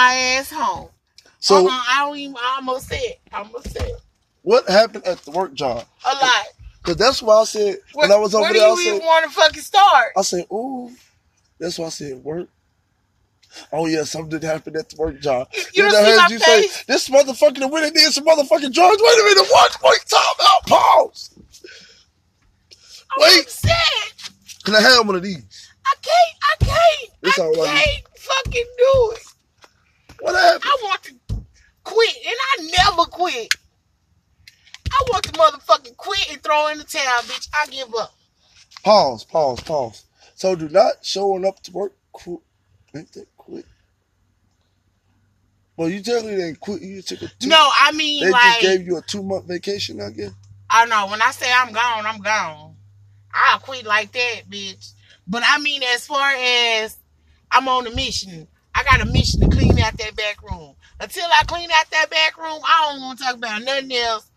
my ass home. So uh-uh, I don't even. I'm upset. I'm upset. what happened at the work job? A lot. Cause that's why I said Where, when I was over where there, I do you even said, want to fucking start? I said, ooh, that's why I said work. Oh yeah, something happened at the work job. You don't I heard you say this motherfucker that went and did some motherfucking drugs. Wait a minute, what? Wait, time out. Pause. I'm Wait. upset. Can I have one of these? I can't. I can't. It's I all right. can't fucking do it. What happened? I want to quit, and I never quit. I want to motherfucking quit and throw in the towel, bitch. I give up. Pause. Pause. Pause. So do not showing up to work. Quit. Ain't that quit? Well, you definitely didn't quit. You took a two. No, I mean They like just gave you a two month vacation, I guess. I know when I say I'm gone, I'm gone. I'll quit like that, bitch. But I mean, as far as I'm on a mission, I got a mission to clean out that back room. Until I clean out that back room, I don't want to talk about nothing else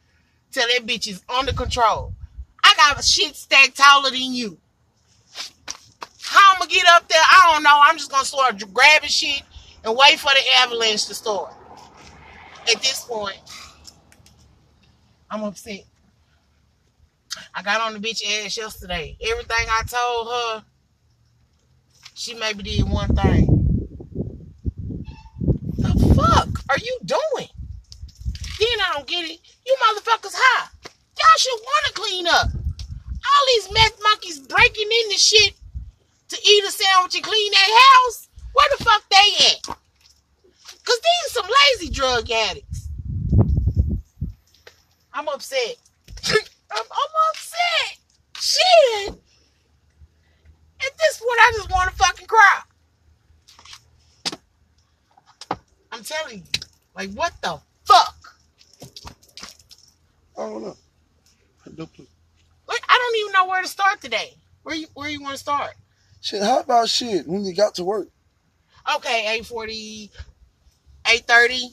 till that bitch is under control. I got a shit stack taller than you. How I'm gonna get up there, I don't know. I'm just gonna start grabbing shit and wait for the avalanche to start. At this point, I'm upset. I got on the bitch ass yesterday. Everything I told her, she maybe did one thing. The fuck are you doing? Then I don't get it. You motherfuckers high. Y'all should want to clean up. All these meth monkeys breaking in the shit to eat a sandwich and clean their house. Where the fuck they at? Cause these some lazy drug addicts. I'm upset. I'm, I'm upset. Shit. At this point, I just want to fucking cry. I'm telling you. Like, what the fuck? I don't know. I don't. Like, I don't even know where to start today. Where you where you want to start? Shit, how about shit when you got to work? Okay, 840, 830.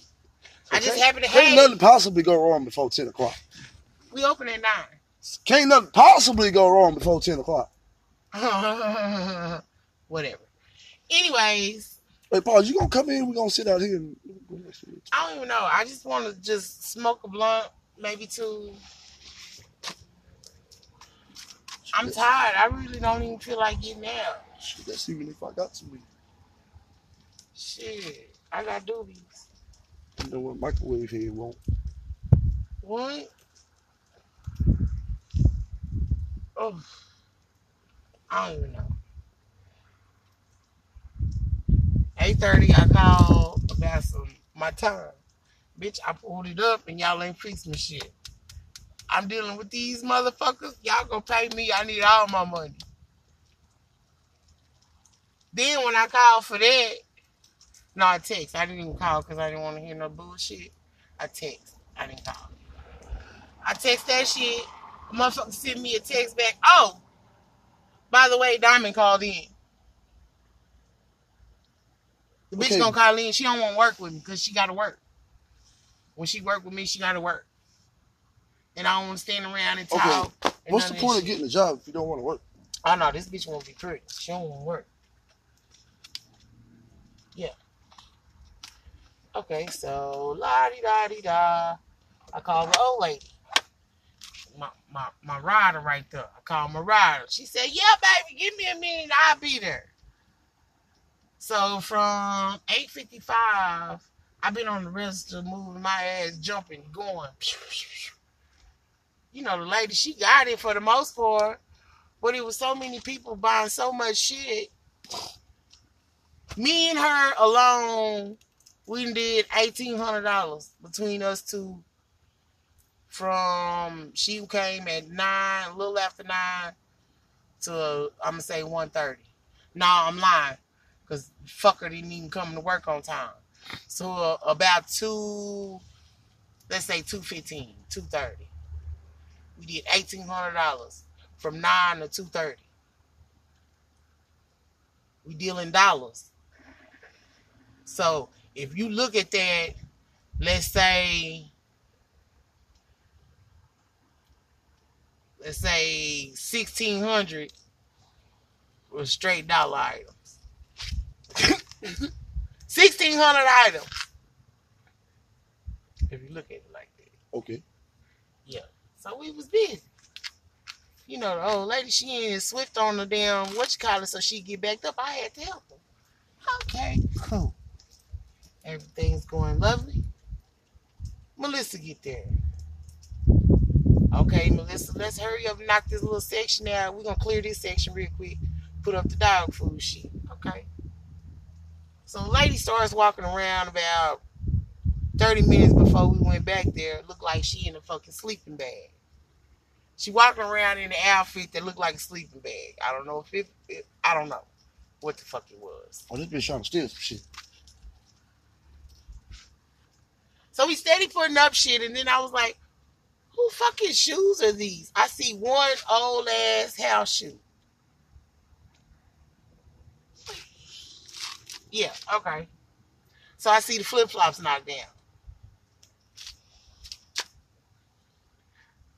I just Okay? happen to Can't have nothing possibly go wrong before 10 o'clock. We open at 9. Can't nothing possibly go wrong before 10 o'clock. Whatever. Anyways, Hey, Paul, you gonna come in? we gonna sit out here and. I don't even know. I just want to just smoke a blunt, maybe two. I'm tired. I really don't even feel like getting out. Shit, that's even if I got to be. Shit, I got doobies. You know what? Microwave here won't. What? Oh, I don't even know. Eight thirty, I called about some my time. Bitch, I pulled it up and y'all ain't fixed my shit. I'm dealing with these motherfuckers. Y'all gonna pay me. I need all my money. Then when I called for that, no, I text. I didn't even call because I didn't want to hear no bullshit. I text. I didn't call. I text that shit. The motherfucker sent me a text back. Oh, by the way, Diamond called in. The bitch Okay. gonna call in. She don't want to work with me because she got to work. When she work with me, she got to work. And I don't want to stand around and Okay. talk. and What's the point of getting a job if you don't want to work? Oh, I know this bitch won't be pretty. She don't want to work. Yeah. Okay, so la di da di da. I call the old oh, lady. My, my my rider right there. I call my rider. She said, Yeah, baby, give me a minute, I'll be there. So from 855, I've been on the register moving my ass, jumping, going. You know, the lady, she got it for the most part. But it was so many people buying so much shit. Me and her alone, we did eighteen hundred dollars between us two. From she came at nine, a little after nine, to I'm gonna say one thirty. No, I'm lying, because fucker didn't even come to work on time. So uh, about two, let's say 215, 230. We did $1,800 from 9 to 230. We deal in dollars. So if you look at that, let's say, let's say 1600 was straight dollar item. 1,600 items. If you look at it like that. Okay. Yeah. So we was busy. You know, the old lady, she ain't swift on the damn, what you call it, so she get backed up. I had to help her. Okay, cool. Everything's going lovely. Melissa get there. Okay, Melissa, let's hurry up and knock this little section out. We're gonna clear this section real quick. Put up the dog food sheet. Okay. So the lady starts walking around about 30 minutes before we went back there. Looked like she in a fucking sleeping bag. She walking around in an outfit that looked like a sleeping bag. I don't know if it, it I don't know what the fuck it was. Oh, this bitch trying to steal some shit. So we steady putting up shit, and then I was like, who fucking shoes are these? I see one old ass house shoe. Yeah, okay. So I see the flip flops knocked down.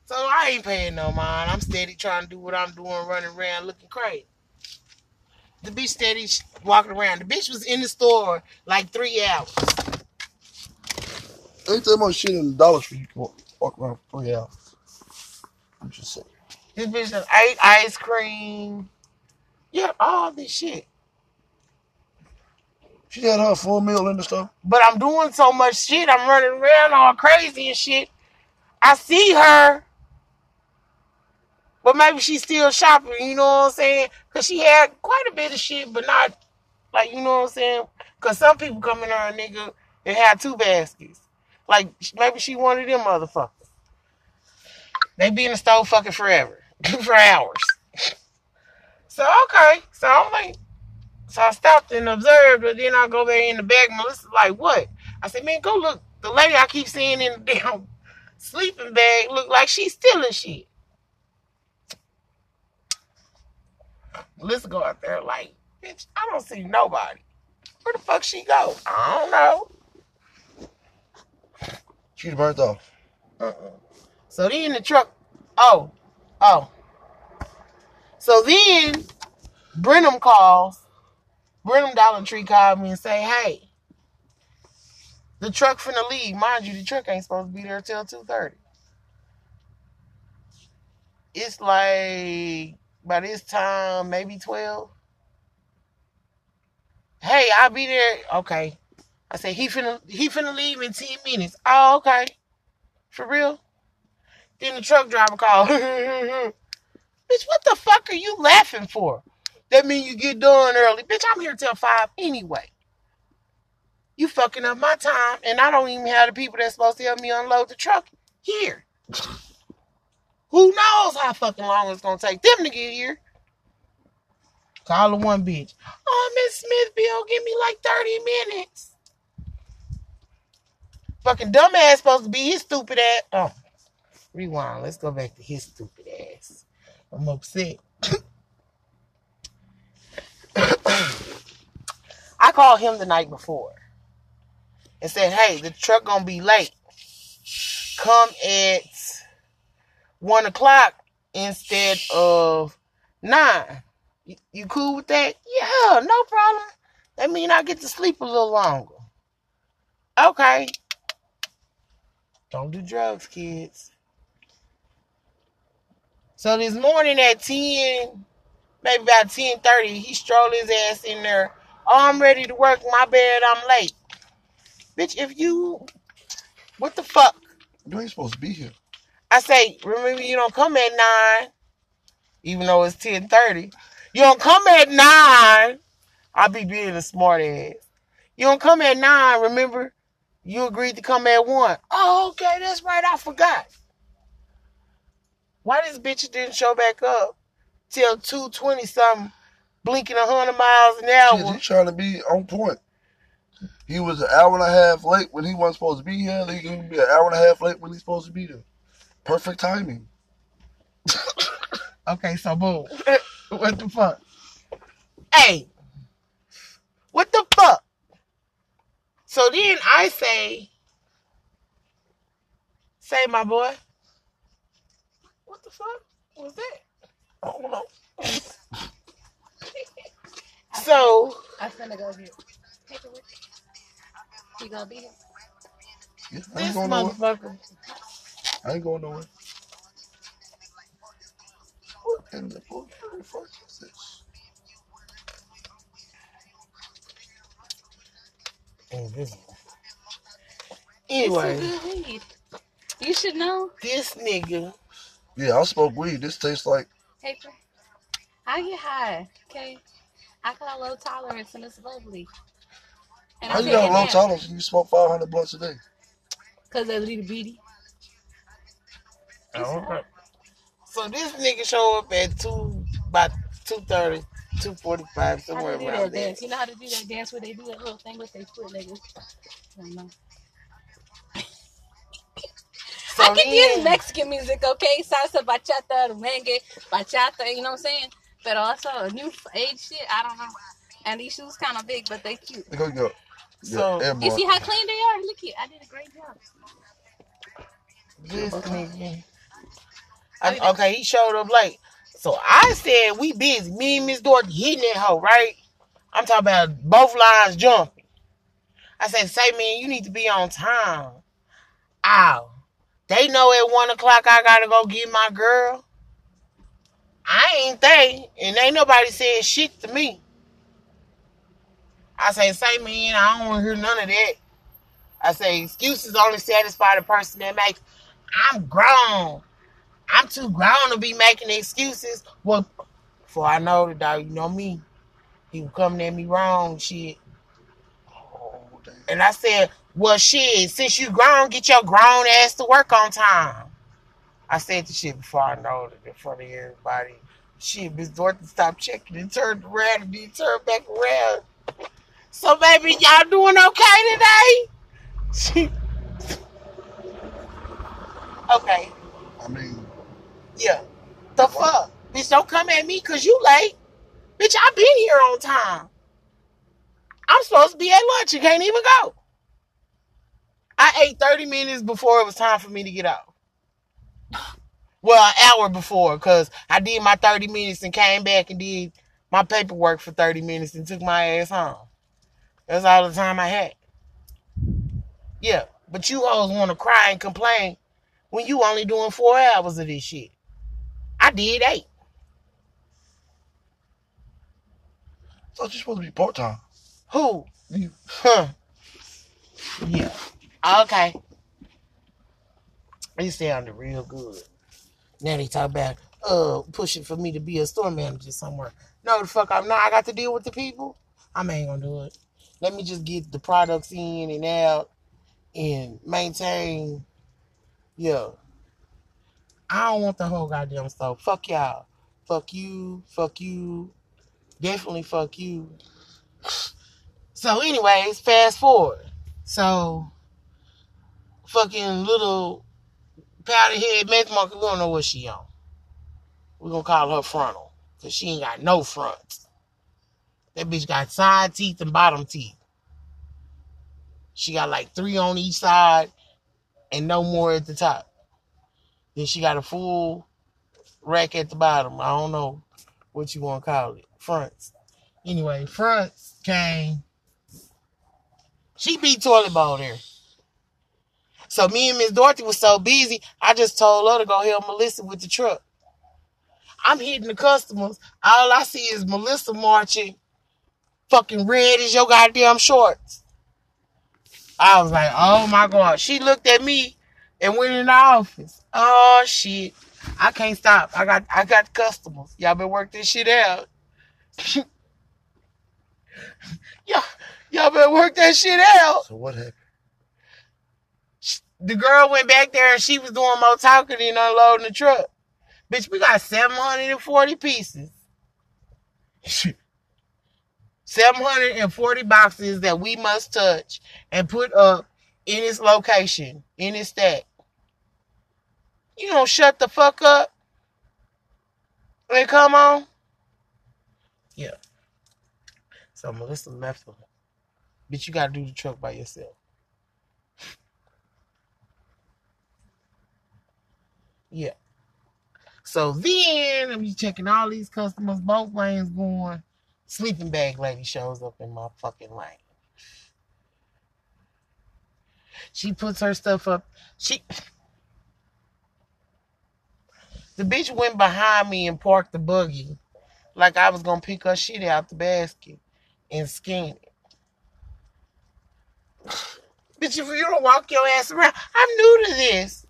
So I ain't paying no mind. I'm steady trying to do what I'm doing, running around looking crazy. The bitch steady walking around. The bitch was in the store like three hours. Ain't that much shit in the dollar tree you can walk, walk around for three hours. I'm just saying. This bitch done ate ice cream. Yeah, all this shit. She had her full meal in the store. But I'm doing so much shit. I'm running around all crazy and shit. I see her. But maybe she's still shopping, you know what I'm saying? Because she had quite a bit of shit, but not, like, you know what I'm saying? Because some people come in there, nigga, and have two baskets. Like, maybe she wanted them motherfuckers. They be in the store fucking forever, for hours. So, okay. So, I'm like, so I stopped and observed, but then I go back in the bag. Melissa's like, what? I said, man, go look. The lady I keep seeing in the damn sleeping bag look like she's stealing shit. Melissa go out there like, bitch, I don't see nobody. Where the fuck she go? I don't know. She burnt off. Uh-uh. So then the truck, oh, oh. So then Brenham calls, Brenham Dollar Tree called me and say, hey, the truck finna leave. Mind you, the truck ain't supposed to be there till 2.30. It's like, by this time, maybe 12. Hey, I'll be there. Okay. I said, he finna, he finna leave in 10 minutes. Oh, okay. For real? Then the truck driver called. Bitch, what the fuck are you laughing for? That mean you get done early. Bitch, I'm here till 5 anyway. You fucking up my time, and I don't even have the people that's supposed to help me unload the truck here. Who knows how fucking long it's gonna take them to get here? Call the one bitch. Oh, Miss Smithfield, give me like 30 minutes. Fucking dumbass supposed to be his stupid ass. Oh, rewind. Let's go back to his stupid ass. I'm upset. I called him the night before and said, "Hey, the truck gonna be late. Come at one o'clock instead of nine. You, cool with that? Yeah, no problem. That mean I get to sleep a little longer. Okay. Don't do drugs, kids. So this morning at 10, maybe about 10.30, he strolled his ass in there. Oh, I'm ready to work. My bed, I'm late. Bitch, if you... What the fuck? You ain't supposed to be here. I say, remember you don't come at 9, even though it's 10.30. You don't come at 9. I'll be being a smart ass. You don't come at 9, remember? You agreed to come at 1. Oh, okay, that's right. I forgot. Why this bitch didn't show back up till 220 something, blinking 100 miles an Shit, hour? he trying to be on point. He was an hour and a half late when he wasn't supposed to be here. He can be an hour and a half late when he's supposed to be there. Perfect timing. Okay, so boom. what the fuck? Hey, what the fuck? So then I say, say my boy. What the fuck was that? I don't. So I'm finna go here. Take it with you. You gonna be here? Yeah, I This ain't going nowhere. motherfucker. I ain't going nowhere. What in the fuck the fuck is this? Invisible. It's Anyway. You should know. this nigga. Yeah, I smoke weed. This tastes like Hey, friend. I get high, okay? I got a low tolerance and it's lovely. And how you got a low tolerance and you smoke 500 blunts a day? Because of little beady. So this nigga show up at two about 2.30, 2.45, How somewhere to do around that there. dance? You know how to do that dance where they do that little thing with their foot, nigga? I don't know. So I can then- use Mexican music, okay? Salsa, bachata, merengue, bachata, you know what I'm saying? But also new age shit, I don't know. And these shoes kind of big, but they cute. Look how you go. So- Yeah, You see how clean they are? Look here, I did a great job. This nigga. I- okay, he showed up late. So I said we busy. Me and Miss Dorothy hitting that hoe, right? I'm talking about both lines jumping. I said, say man, you need to be on time. Ow. They know at one o'clock I gotta go get my girl. I ain't they, and ain't nobody said shit to me. I say, say man, I don't wanna hear none of that. I say, excuses only satisfy the person that makes. I'm grown. I'm too grown to be making excuses. Well, before I know the dog, you know me. He was coming at me wrong, shit. Oh. And I said, well, shit, since you grown, get your grown ass to work on time. I said the shit before I know it in front of everybody. Shit, Miss Dorothy stopped checking and turned around and then turned back around. So, baby, y'all doing okay today? She, okay. I mean, Yeah. The fuck? Bitch, don't come at me because you late. Bitch, I been here on time. I'm supposed to be at lunch You can't even go. I ate 30 minutes before it was time for me to get out. Well, an hour before, because I did my 30 minutes and came back and did my paperwork for 30 minutes and took my ass home. That's all the time I had. Yeah, but you always want to cry and complain when you only doing four hours of this shit. I did eight. I thought you're supposed to be part time. Who? You. Huh. Yeah. Okay. It sounded real good. Now they talk about uh pushing for me to be a store manager somewhere. No, the fuck I'm not. I got to deal with the people. I ain't gonna do it. Let me just get the products in and out and maintain. Yeah. I don't want the whole goddamn store. Fuck y'all. Fuck you. Fuck you. Definitely fuck you. So, anyways, fast forward. So, fucking little powder head meth monkey, we don't know what she on. We're gonna call her frontal. Cause she ain't got no fronts. That bitch got side teeth and bottom teeth. She got like three on each side and no more at the top. Then she got a full rack at the bottom. I don't know what you want to call it. Fronts. Anyway, fronts came. She beat toilet bowl there. So me and Miss Dorothy was so busy, I just told her to go help Melissa with the truck. I'm hitting the customers. All I see is Melissa marching, fucking red as your goddamn shorts. I was like, oh my god. She looked at me and went in the office. Oh shit. I can't stop. I got I got customers. Y'all been working this shit out. y'all, y'all better work that shit out. So what happened? The girl went back there and she was doing more talking than unloading the truck. Bitch, we got 740 pieces. 740 boxes that we must touch and put up in its location, in its stack. You don't shut the fuck up. And come on. Yeah. So Melissa left her. Bitch, you gotta do the truck by yourself. Yeah. So then I'm checking all these customers, both lanes going. Sleeping bag lady shows up in my fucking lane. She puts her stuff up. She the bitch went behind me and parked the buggy like I was gonna pick her shit out the basket and scan it. Bitch, if you don't walk your ass around, I'm new to this.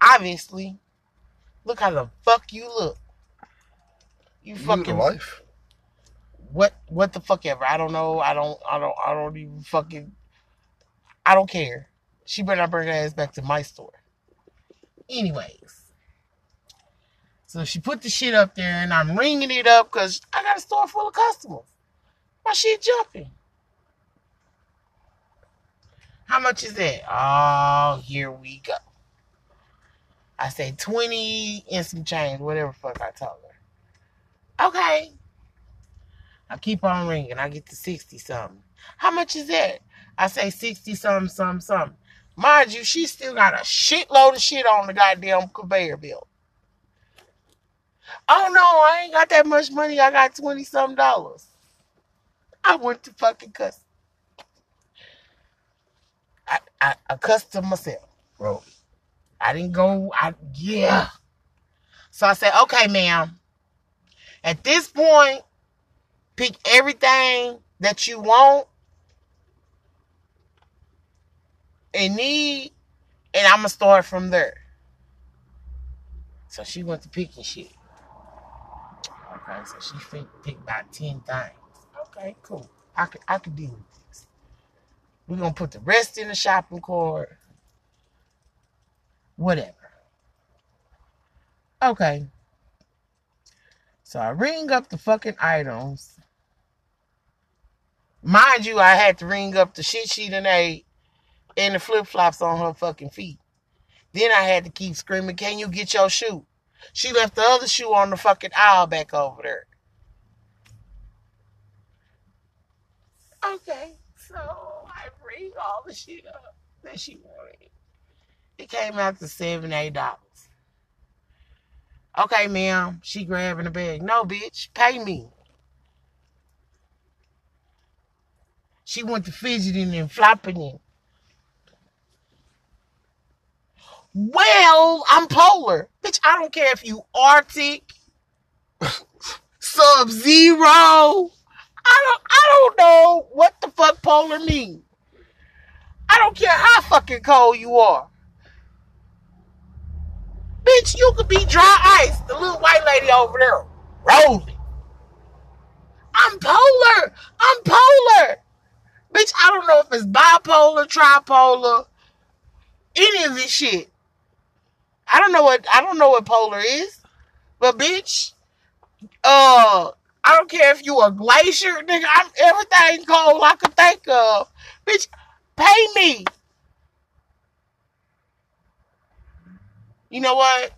Obviously. Look how the fuck you look. You You fucking life. what what the fuck ever. I don't know. I don't I don't I don't even fucking I don't care. She better not bring her ass back to my store. Anyways. So she put the shit up there and I'm ringing it up because I got a store full of customers. My shit jumping. How much is that? Oh, here we go. I say 20 and some change, whatever fuck I told her. Okay. I keep on ringing. I get to 60 something. How much is that? I say 60 something, something, something. Mind you, she still got a shitload of shit on the goddamn conveyor belt. Oh no, I ain't got that much money. I got 20 something dollars. I went to fucking cuss. I, I, I cussed to myself. Bro, I didn't go. I yeah. So I said, okay, ma'am. At this point, pick everything that you want and need, and I'm gonna start from there. So she went to picking shit. Okay, so she picked, picked about ten things. Okay, cool. I could I could deal with this. We're gonna put the rest in the shopping cart. Whatever. Okay. So I ring up the fucking items. Mind you, I had to ring up the shit she done ate and the flip flops on her fucking feet. Then I had to keep screaming, Can you get your shoe? She left the other shoe on the fucking aisle back over there. Okay, so I ring all the shit up that she wanted. It came out to seven, eight dollars. Okay, ma'am. She grabbing the bag. No, bitch, pay me. She went to fidgeting and flopping it. Well, I'm polar. Bitch, I don't care if you Arctic, Sub Zero. I don't I don't know what the fuck polar means. I don't care how fucking cold you are. Bitch, you could be dry ice. The little white lady over there rolling. I'm polar. I'm polar. Bitch, I don't know if it's bipolar, tripolar, any of this shit. I don't know what I don't know what polar is. But bitch, uh I don't care if you a glacier, nigga. I'm everything cold I could think of. Bitch, pay me. You know what?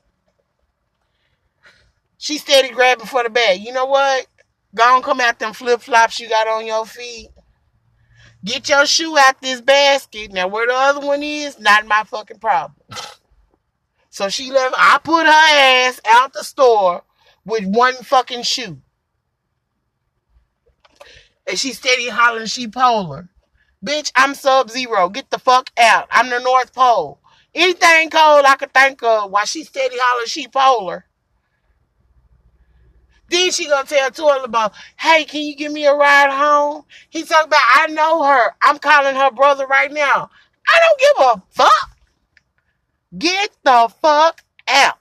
She steady grabbing for the bag. You know what? Go on, come out them flip flops you got on your feet. Get your shoe out this basket. Now, where the other one is, not my fucking problem. So she left. I put her ass out the store with one fucking shoe. And she steady hollering she polar. Bitch, I'm sub zero. Get the fuck out. I'm the North Pole. Anything cold I could think of while she steady hollering she polar. Then she gonna tell Toilet about, hey, can you give me a ride home? He talking about, I know her. I'm calling her brother right now. I don't give a fuck. Get the fuck out.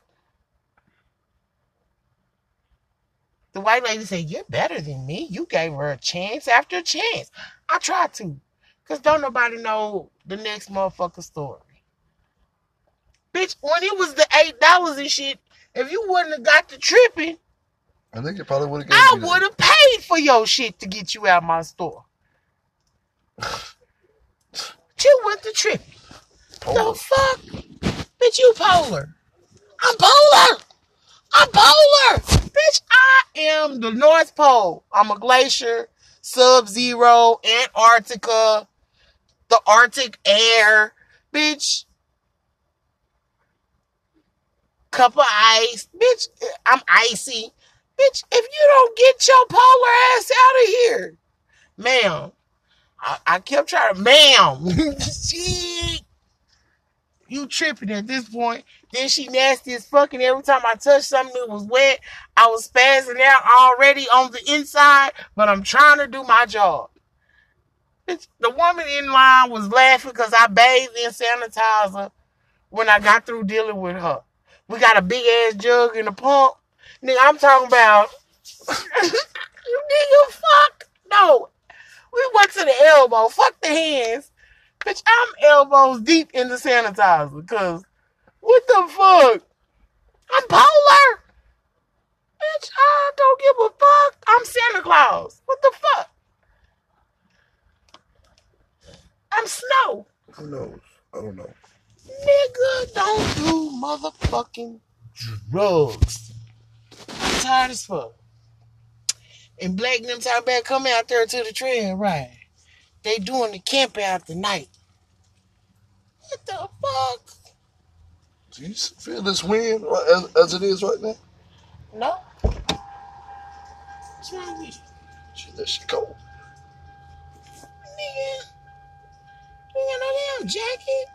The white lady said, You're better than me. You gave her a chance after a chance. I tried to. Because don't nobody know the next motherfucker story. Bitch, when it was the $8 and shit, if you wouldn't have got the tripping, I think it probably would have I would have paid for your shit to get you out of my store. you went to tripping. Polar. The fuck? Bitch, you polar. I'm polar. I'm polar. Bitch, I am the North Pole. I'm a glacier, sub zero, Antarctica, the Arctic air. Bitch. Cup of ice. Bitch, I'm icy. Bitch, if you don't get your polar ass out of here, ma'am. I, I kept trying to, ma'am. she, You tripping at this point. Then she nasty as fucking every time I touched something that was wet. I was spazzing out already on the inside, but I'm trying to do my job. It's, the woman in line was laughing because I bathed in sanitizer when I got through dealing with her. We got a big ass jug in the pump. Nigga, I'm talking about you nigga, fuck. No. We went to the elbow. Fuck the hands. Bitch, I'm elbows deep in the sanitizer. Cause what the fuck? I'm polar. Bitch, I don't give a fuck. I'm Santa Claus. What the fuck? I'm snow. Who knows? I don't know. Nigga, don't do motherfucking drugs. I'm tired as fuck. And Black and them talking about coming out there to the trail, right? They doing the camping out the night. What the fuck? Do you feel this wind as, as it is right now? No. What's wrong with you? Shit, that shit cold. Nigga. You got no damn jacket?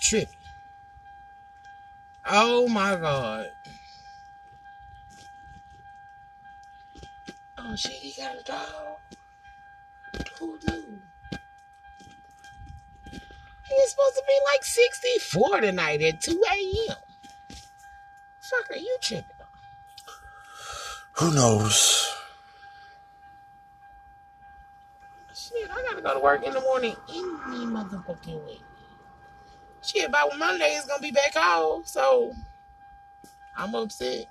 Tripping. Oh my god. Oh shit, he got a dog. Who knew? He's supposed to be like 64 tonight at 2 a.m. Fuck are you tripping? Who knows? Shit, I gotta go to work in the morning any motherfucking way. Shit, by Monday it's gonna be back off, so I'm upset.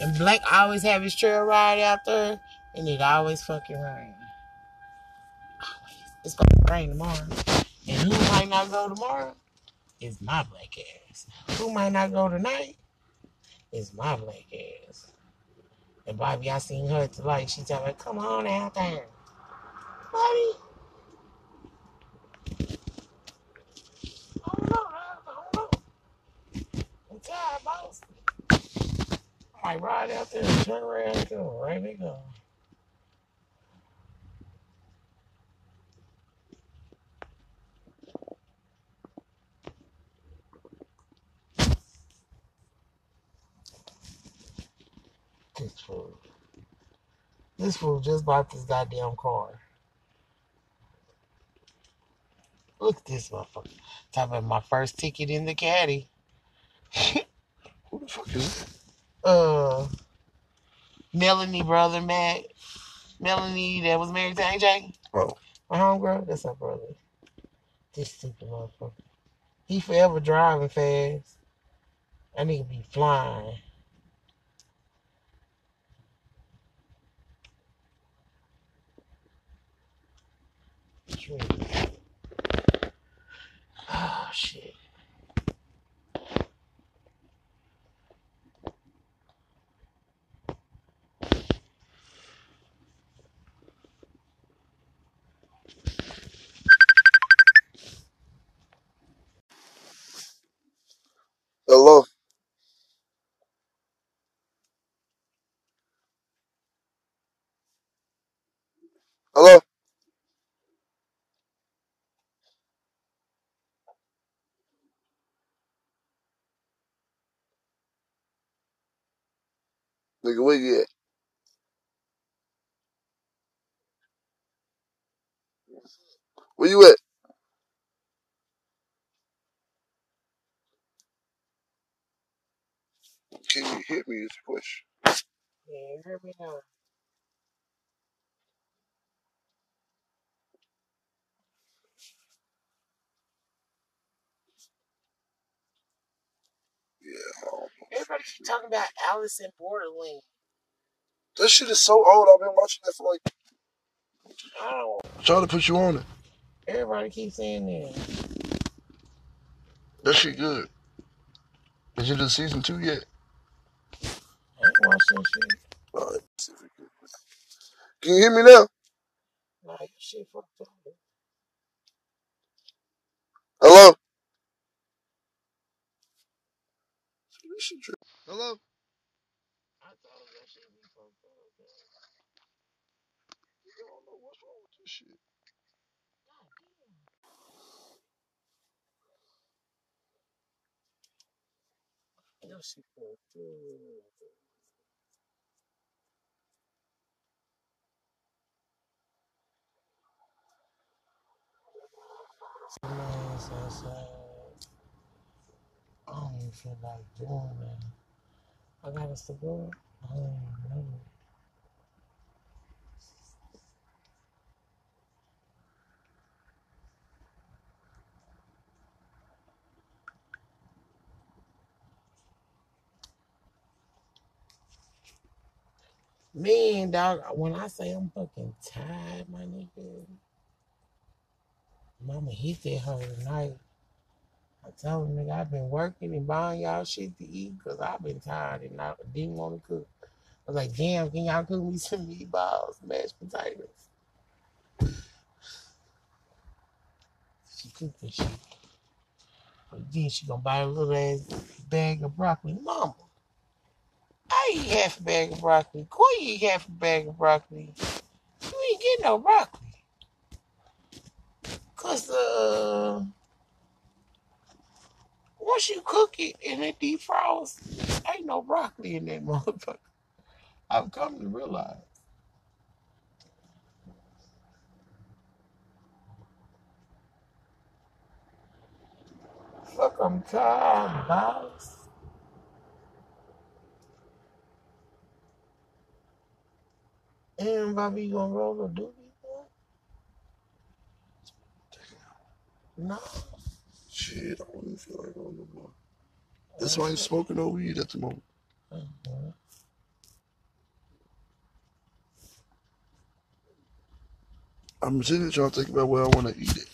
And Black always have his trail ride out there, and it always fucking rain. Always. It's gonna rain tomorrow. And who might not go tomorrow? Is my black ass. Who might not go tonight? Is my black ass. And Bobby, I seen her at the light. She tell me, come on out there. Bobby. I'm tired, boss. I ride out there and turn around and go. Right they go. This fool. This fool just bought this goddamn car. Look at this motherfucker. Talking about my first ticket in the caddy. Who the fuck is? Uh, Melanie brother Matt. Melanie that was married to AJ. Oh, My homegirl, that's her brother. This stupid motherfucker. He forever driving fast. I need to be flying. True. Oh shit. hello. Hello. Nigga, where you at? Where you at? Can you hear me? Is the question. Yeah, you heard me now. Yeah. I don't know. Everybody keep talking about Alice in Borderland. That shit is so old. I've been watching that for like. I don't. I'm trying to put you on it. Everybody keeps saying that. That shit good. Is it in season two yet? I ain't watched that shit. All right. let's see if we can- you hear me now? Nah, you shit fucked up. Hello. Hello. I thought that shit be fucked up. I don't know what's wrong with this shit. Yo, she for food. Some ass outside. I don't even feel like doing that. I got a support. I don't even know. Man, dog, when I say I'm fucking tired, my nigga, mama hit that hoe tonight. I told him, nigga, I've been working and buying y'all shit to eat because I've been tired and I didn't want to cook. I was like, damn, can y'all cook me some meatballs, mashed potatoes? She cooked the shit. But then she gonna buy a little ass bag of broccoli. Mama, I eat half a bag of broccoli. Quit eat half a bag of broccoli. You ain't getting no broccoli. Cause uh once you cook it and it defrost, ain't no broccoli in that motherfucker. I've come to realize. Fuck, I'm tired, guys. And Bobby gonna roll a doobie? No. Shit, don't feel like going no more. That's why I ain't smoking no weed at the moment. Mhm. I'm sitting here trying to think about where I want to eat it.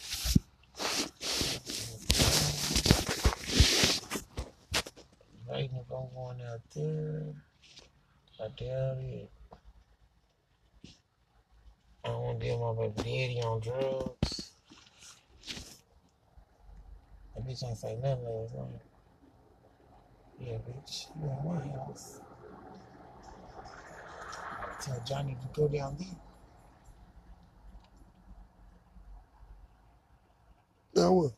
Waiting if I'm going out there. I doubt it. I don't want to deal with my baby daddy on drugs. That bitch ain't say nothing last night. Yeah, bitch, you in my house. I tell Johnny to go down there. Now what?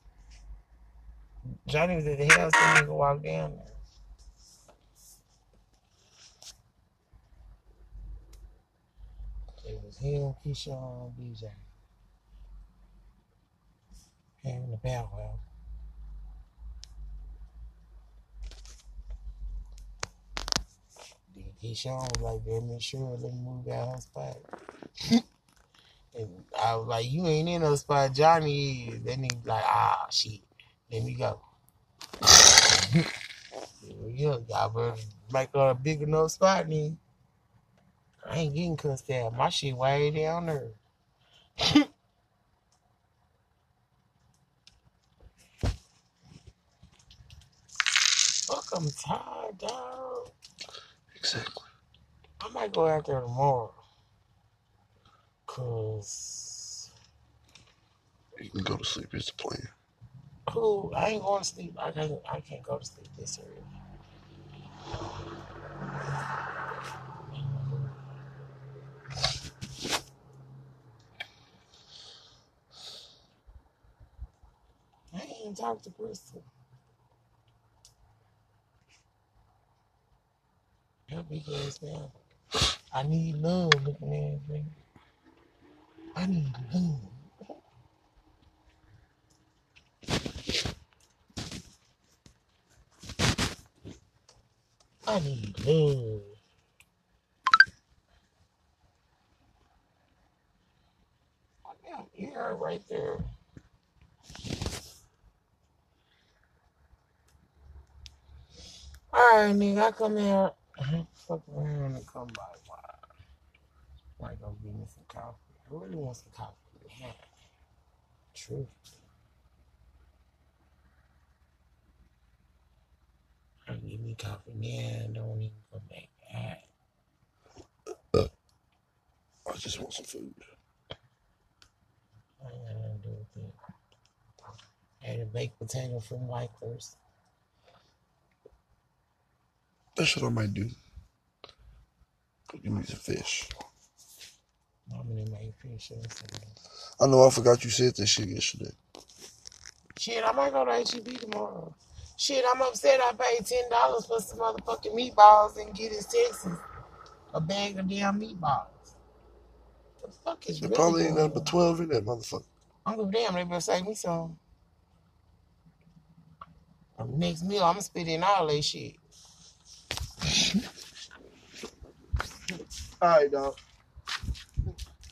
Johnny was at the house, and nigga walked down there. It was him, Keyshawn, DJ. Having the powwow. Then Keyshawn was like, damn it, sure, let me move out her spot. and I was like, you ain't in no spot, Johnny is. Then he like, ah, shit, let me go. yeah, y'all better make a big enough spot, then. I ain't getting cussed out. My shit way down there. Fuck, I'm tired, dog. Exactly. I might go out there tomorrow. Cause You can go to sleep. It's the plan. Cool. I ain't going to sleep. I can't I can't go to sleep this early. I ain't even talked to Crystal. Her big ass man. I need love looking ass nigga. I need love. I need love. Got ear right there. Alright, nigga, I come here. I fuck around and come by. Wow. Might go get me some coffee. I really want some coffee. Yeah. True. I give me coffee now. Don't even come back. I just want some food. I ain't got nothing to do with it. Had a baked potato from Wipers. That's what I might do. Give me some fish. I'm gonna fish. I know I forgot you said that shit yesterday. Shit, I might go to HEB tomorrow. Shit, I'm upset I paid ten dollars for some motherfucking meatballs and get in Texas a bag of damn meatballs. The fuck is There really probably ain't nothing but 12 in that motherfucker. I'm gonna damn they better save me some. Next meal, I'm gonna spit in all that shit. All right, dog.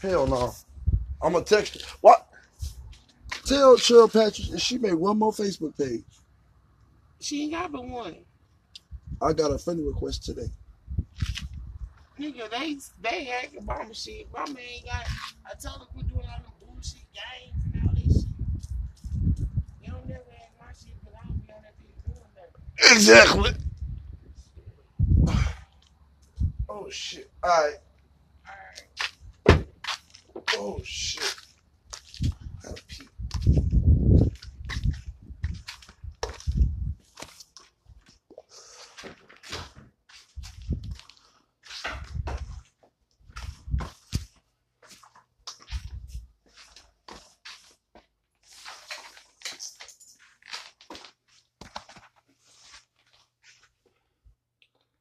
Hell no. I'm gonna text her. What? Tell Cheryl Patrick that she made one more Facebook page. She ain't got but one. I got a friend request today. Nigga, they they hacking Obama shit. Obama ain't got. I told we're doing all them bullshit games and all that shit. You don't never hack my shit, but I don't be on that bitch doing that. Exactly. Oh shit. All right. Alright. Oh shit.